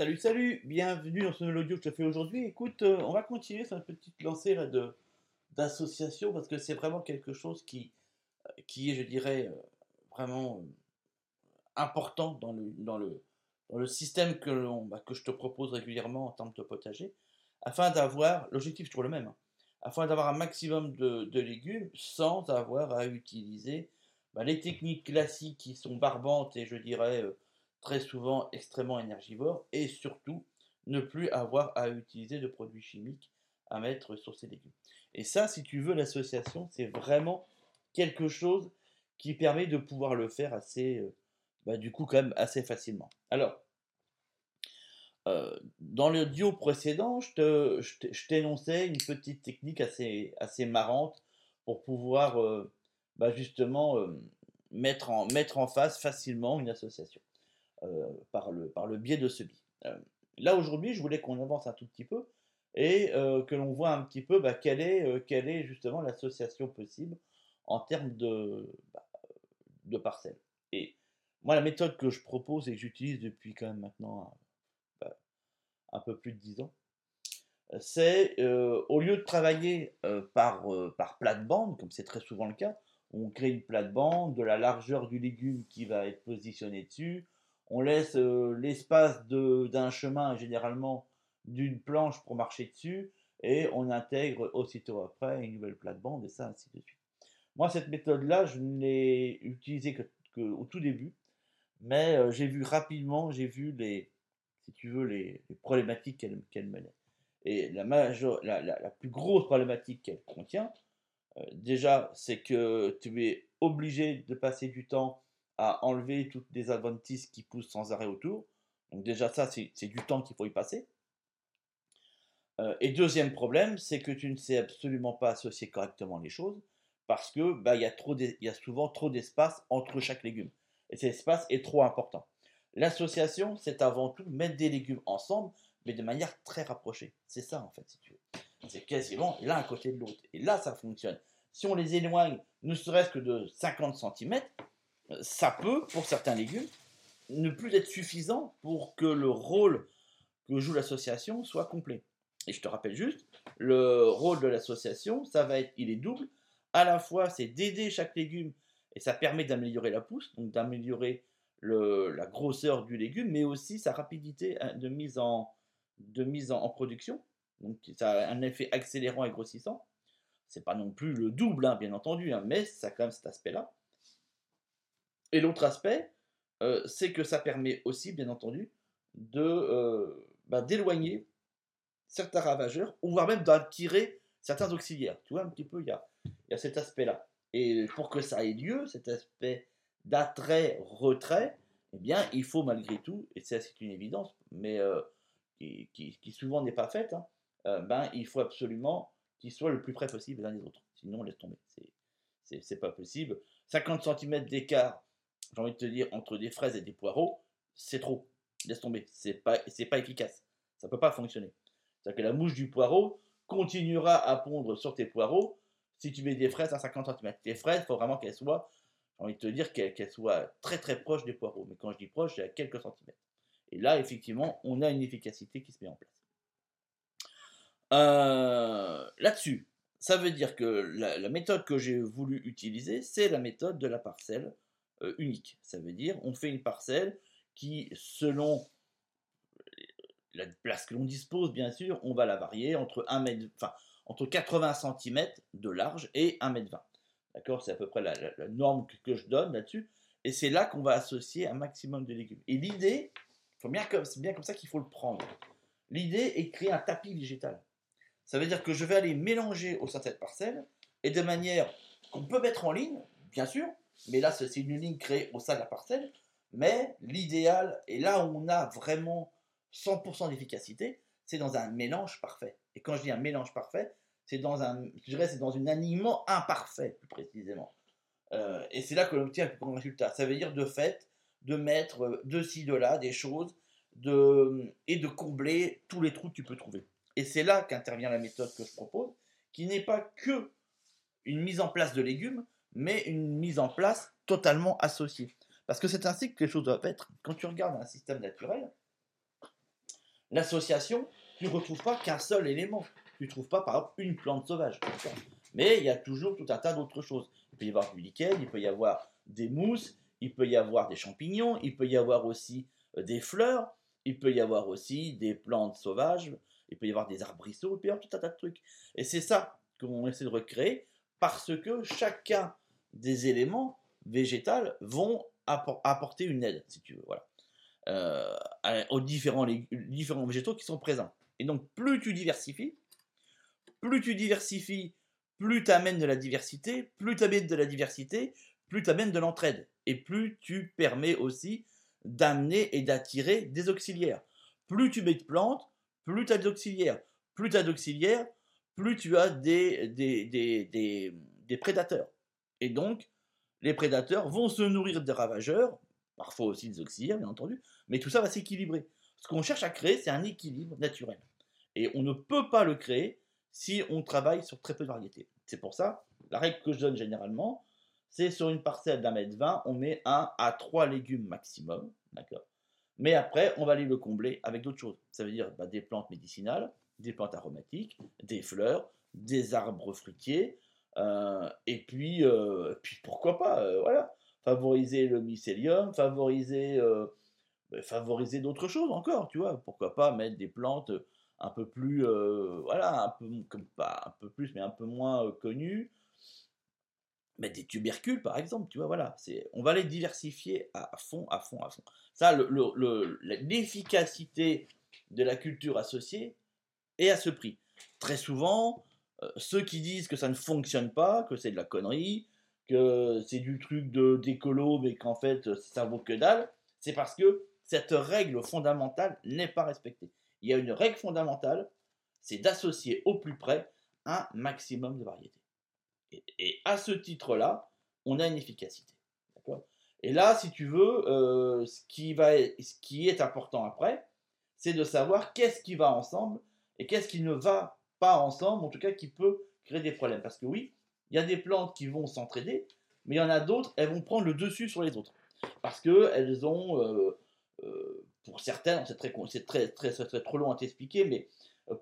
Salut, salut, bienvenue dans ce nouvel audio que je te fais aujourd'hui. Écoute, euh, on va continuer une petite lancée de, d'association parce que c'est vraiment quelque chose qui, euh, qui est, je dirais, euh, vraiment important dans le, dans le, dans le système que, bah, que je te propose régulièrement en termes de potager, afin d'avoir, l'objectif toujours le même, hein, afin d'avoir un maximum de, légumes sans avoir à utiliser bah, les techniques classiques qui sont barbantes et je dirais très souvent extrêmement énergivores, et surtout ne plus avoir à utiliser de produits chimiques à mettre sur ces légumes. Et ça, si tu veux, l'association, c'est vraiment quelque chose qui permet de pouvoir le faire assez, euh, bah, facilement. Alors, euh, dans l'audio précédent, je t'énonçais une petite technique assez, marrante pour pouvoir euh, bah, justement mettre, en, mettre en face facilement une association par, le, par le biais de ce biais. Euh, là, aujourd'hui, je voulais qu'on avance un tout petit peu et euh, que l'on voit un petit peu bah, quelle, est, euh, quelle est justement l'association possible en termes de, bah, de parcelles. Et moi, la méthode que je propose et que j'utilise depuis quand même maintenant bah, un peu plus de 10 ans, euh, c'est euh, au lieu de travailler euh, par, euh, par plate-bande, comme c'est très souvent le cas, on crée une plate-bande, de la largeur du légume qui va être positionné dessus, on laisse euh, l'espace d'un chemin, généralement d'une planche pour marcher dessus, et on intègre aussitôt après une nouvelle plate-bande, et ça, ainsi de suite. Moi, cette méthode-là, je ne l'ai utilisée que, que au tout début, mais euh, j'ai vu rapidement, j'ai vu les, si tu veux, les, problématiques qu'elle qu'elle menait. Et la, major, la, la, la plus grosse problématique qu'elle contient, euh, déjà, c'est que tu es obligé de passer du temps à enlever toutes les adventices qui poussent sans arrêt autour. Donc déjà, ça, c'est du temps qu'il faut y passer. Euh, et deuxième problème, c'est que tu ne sais absolument pas associer correctement les choses parce que bah, y, trop y a souvent trop d'espace entre chaque légume. Et cet espace est trop important. L'association, c'est avant tout mettre des légumes ensemble, mais de manière très rapprochée. C'est ça, en fait, si tu veux. C'est quasiment l'un à côté de l'autre. Et là, ça fonctionne. Si on les éloigne, ne serait-ce que de 50 cm, ça peut, pour certains légumes, ne plus être suffisant pour que le rôle que joue l'association soit complet. Et je te rappelle juste, le rôle de l'association, ça va être, il est double. À la fois, c'est d'aider chaque légume et ça permet d'améliorer la pousse, donc d'améliorer la grosseur du légume, mais aussi sa rapidité hein, de mise en production. Donc ça a un effet accélérant et grossissant. C'est pas non plus le double, hein, bien entendu, hein, mais ça a quand même cet aspect-là. Et l'autre aspect, euh, c'est que ça permet aussi, bien entendu, de euh, bah, d'éloigner certains ravageurs, ou voire même d'attirer certains auxiliaires. Tu vois, un petit peu, il y a, cet aspect-là. Et pour que ça ait lieu, cet aspect d'attrait-retrait, eh bien, il faut malgré tout, et ça c'est une évidence, mais euh, qui, souvent n'est pas faite, hein, ben, il faut absolument qu'ils soient le plus près possible les uns des autres. Sinon, laisse tomber. C'est pas possible. 50 cm d'écart, j'ai envie de te dire, entre des fraises et des poireaux, c'est trop. Laisse tomber. C'est pas, c'est pas efficace. Ça peut pas fonctionner. C'est-à-dire que la mouche du poireau continuera à pondre sur tes poireaux si tu mets des fraises à 50 cm. Tes fraises, il faut vraiment qu'elles soient, j'ai envie de te dire, qu'elles soient très très proches des poireaux. Mais quand je dis proche, c'est à quelques centimètres. Et là, effectivement, on a une efficacité qui se met en place. Euh, Là-dessus, ça veut dire que la, méthode que j'ai voulu utiliser, c'est la méthode de la parcelle unique. Ça veut dire, on fait une parcelle qui, selon la place que l'on dispose, bien sûr, on va la varier entre 1 mètre, entre 80 cm de large et 1 mètre 20. D'accord? C'est à peu près la, norme que, je donne là-dessus. Et c'est là qu'on va associer un maximum de légumes. Et l'idée, c'est bien comme ça qu'il faut le prendre. L'idée est de créer un tapis végétal. Ça veut dire que je vais aller mélanger au sein de cette parcelle et de manière qu'on peut mettre en ligne, bien sûr, mais là c'est une ligne créée au sein de la parcelle. Mais l'idéal, et là où on a vraiment 100% d'efficacité, c'est dans un mélange parfait. Et quand je dis un mélange parfait, c'est dans un, je dirais, c'est dans un alignement imparfait, plus précisément. Euh, et c'est là que l'on obtient un plus grand résultat. Ça veut dire de fait de mettre euh, de ci, de là des choses et de combler tous les trous que tu peux trouver. Et c'est là qu'intervient la méthode que je propose, qui n'est pas que une mise en place de légumes, mais une mise en place totalement associée. Parce que c'est ainsi que les choses doivent être. Quand tu regardes un système naturel, L'association, tu ne retrouves pas qu'un seul élément. Tu ne trouves pas, par exemple, une plante sauvage. Mais il y a toujours tout un tas d'autres choses. Il peut y avoir du lichen, il peut y avoir des mousses, il peut y avoir des champignons, il peut y avoir aussi euh, des fleurs, il peut y avoir aussi des plantes sauvages, il peut y avoir des arbrisseaux, il peut y avoir tout un tas de trucs. Et c'est ça qu'on essaie de recréer parce que chacun des éléments végétaux vont apporter une aide, si tu veux, voilà, euh, aux différents, différents végétaux qui sont présents. Et donc, plus tu diversifies, plus tu diversifies, plus tu amènes de la diversité, plus tu amènes de la diversité, plus tu de l'entraide. Et plus tu permets aussi d'amener et d'attirer des auxiliaires. Plus tu mets de plantes, plus tu as d'auxiliaires. Plus tu as d'auxiliaires, plus tu as des, des, des, prédateurs. Et donc, les prédateurs vont se nourrir des ravageurs, parfois aussi des auxiliaires, bien entendu, mais tout ça va s'équilibrer. Ce qu'on cherche à créer, c'est un équilibre naturel. Et on ne peut pas le créer si on travaille sur très peu de variétés. C'est pour ça, la règle que je donne généralement, c'est sur une parcelle d'un mètre vingt, on met un à trois légumes maximum, d'accord? Mais après, on va aller le combler avec d'autres choses. Ça veut dire bah, des plantes médicinales, des plantes aromatiques, des fleurs, des arbres fruitiers, et puis, euh, puis pourquoi pas, euh, voilà, favoriser le mycélium, favoriser, bah, favoriser d'autres choses encore, tu vois, pourquoi pas mettre des plantes un peu plus, voilà, un peu, pas un peu plus, mais un peu moins connues, mettre des tubercules par exemple, tu vois, voilà, on va les diversifier à, fond, à fond, à fond. Ça, l'efficacité de la culture associée est à ce prix. Très souvent, euh, ceux qui disent que ça ne fonctionne pas, que c'est de la connerie, que c'est du truc de d'écolo, mais qu'en fait ça vaut que dalle, c'est parce que cette règle fondamentale n'est pas respectée. Il y a une règle fondamentale, c'est d'associer au plus près un maximum de variétés. Et, à ce titre-là, on a une efficacité. Et là, si tu veux, euh, ce, qui va, ce qui est important après, c'est de savoir qu'est-ce qui va ensemble et qu'est-ce qui ne va pas ensemble, en tout cas qui peut créer des problèmes. Parce que oui, il y a des plantes qui vont s'entraider, mais il y en a d'autres, elles vont prendre le dessus sur les autres. Parce qu'elles ont, euh, euh, pour certaines, c'est très, très, très, très, trop long à t'expliquer, mais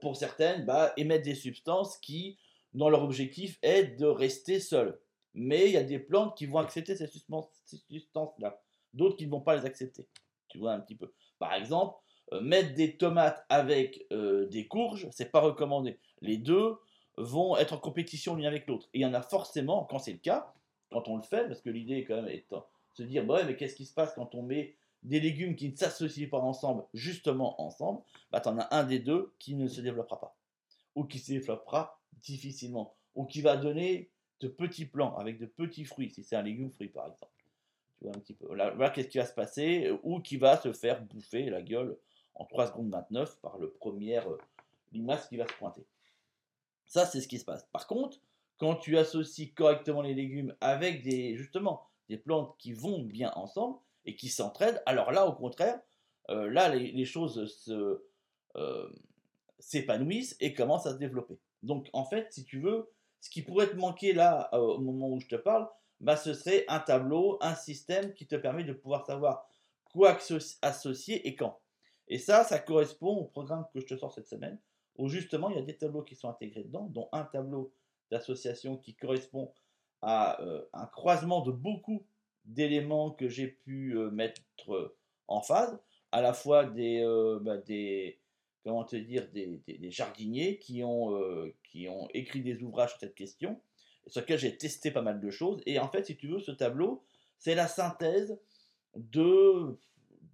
pour certaines, bah, émettent des substances qui dont leur objectif est de rester seul. Mais il y a des plantes qui vont accepter ces substances-là, d'autres qui ne vont pas les accepter. Tu vois un petit peu. Par exemple, euh, mettre des tomates avec euh, des courges, c'est pas recommandé. Les deux vont être en compétition l'une avec l'autre. Et il y en a forcément, quand c'est le cas, quand on le fait, parce que l'idée quand même est de se dire, bah mais qu'est-ce qui se passe quand on met des légumes qui ne s'associent pas ensemble, justement ensemble, bah tu en as un des deux qui ne se développera pas, ou qui se développera difficilement, ou qui va donner de petits plants avec de petits fruits, si c'est un légume fruit par exemple. Tu vois un petit peu. Voilà, qu'est-ce qui va se passer, ou qui va se faire bouffer la gueule en 3 secondes 29 par le premier euh, limace qui va se pointer. Ça, c'est ce qui se passe. Par contre, quand tu associes correctement les légumes avec des, justement, des plantes qui vont bien ensemble et qui s'entraident, alors là, au contraire, euh, là, les, choses se, euh, s'épanouissent et commencent à se développer. Donc en fait, si tu veux, ce qui pourrait te manquer là au moment où je te parle, bah, ce serait un tableau, un système qui te permet de pouvoir savoir quoi associer et quand. Et ça, ça correspond au programme que je te sors cette semaine, où justement il y a des tableaux qui sont intégrés dedans, dont un tableau d'association qui correspond à euh, un croisement de beaucoup d'éléments que j'ai pu euh, mettre en phase, à la fois des, bah, des, comment te dire, des, jardiniers qui ont, euh, qui ont écrit des ouvrages sur cette question, sur lesquels j'ai testé pas mal de choses. Et en fait, si tu veux, ce tableau, c'est la synthèse de,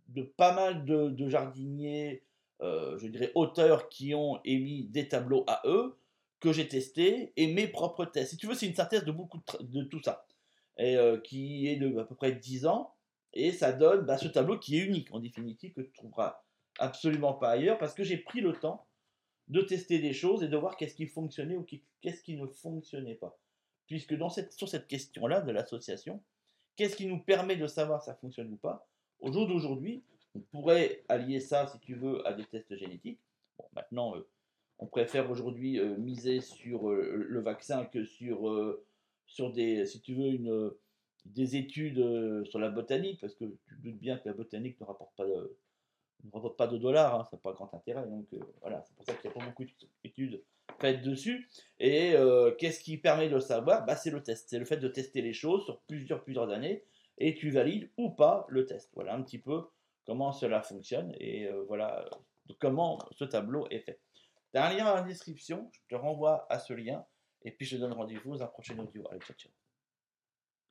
de pas mal de, jardiniers, euh, je dirais auteurs, qui ont émis des tableaux à eux, que j'ai testés, et mes propres tests. Si tu veux, c'est une synthèse de, beaucoup de, tout ça, et, euh, qui est de à peu près 10 ans, et ça donne bah, ce tableau qui est unique, en définitive, que tu trouveras absolument pas ailleurs, parce que j'ai pris le temps de tester des choses et de voir qu'est-ce qui fonctionnait ou qu'est-ce qui ne fonctionnait pas. Puisque dans cette, sur cette question-là de l'association, qu'est-ce qui nous permet de savoir si ça fonctionne ou pas? Au jour d'aujourd'hui, on pourrait allier ça, si tu veux, à des tests génétiques. Bon, maintenant, euh, on préfère aujourd'hui euh, miser sur euh, le vaccin que sur, sur des, si tu veux, une, des études sur la botanique, parce que tu doutes bien que la botanique ne rapporte pas de dollars, hein, ça n'a pas grand intérêt. Donc voilà, c'est pour ça qu'il n'y a pas beaucoup d'études faites dessus. Et qu'est-ce qui permet de le savoir? Bah, C'est le test. C'est le fait de tester les choses sur plusieurs, plusieurs années et tu valides ou pas le test. Voilà un petit peu comment cela fonctionne et euh, voilà comment ce tableau est fait. Tu as un lien dans la description, je te renvoie à ce lien et puis je te donne rendez-vous dans un prochain audio. Allez, ciao.